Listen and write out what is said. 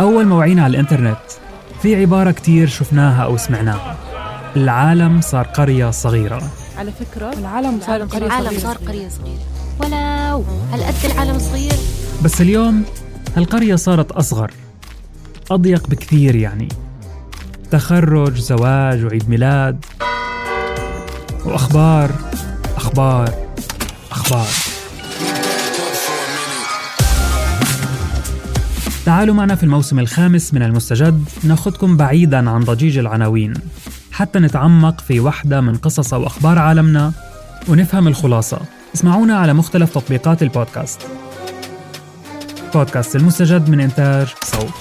أول ما وعينا على الإنترنت. في عبارة كتير شفناها أو سمعناها. العالم صار قرية صغيرة. على فكرة العالم صار قرية العالم صغيرة. صار قرية صغيرة. ولو هالقد العالم صغير؟ بس اليوم هالقرية صارت أصغر. أضيق بكثير يعني. تخرج زواج وعيد ميلاد. وأخبار أخبار أخبار. تعالوا معنا في الموسم الخامس من المستجد ناخدكم بعيدا عن ضجيج العناوين. حتى نتعمق في وحدة من قصص أو أخبار عالمنا ونفهم الخلاصة. اسمعونا على مختلف تطبيقات البودكاست. بودكاست المستجد من إنتاج صوت.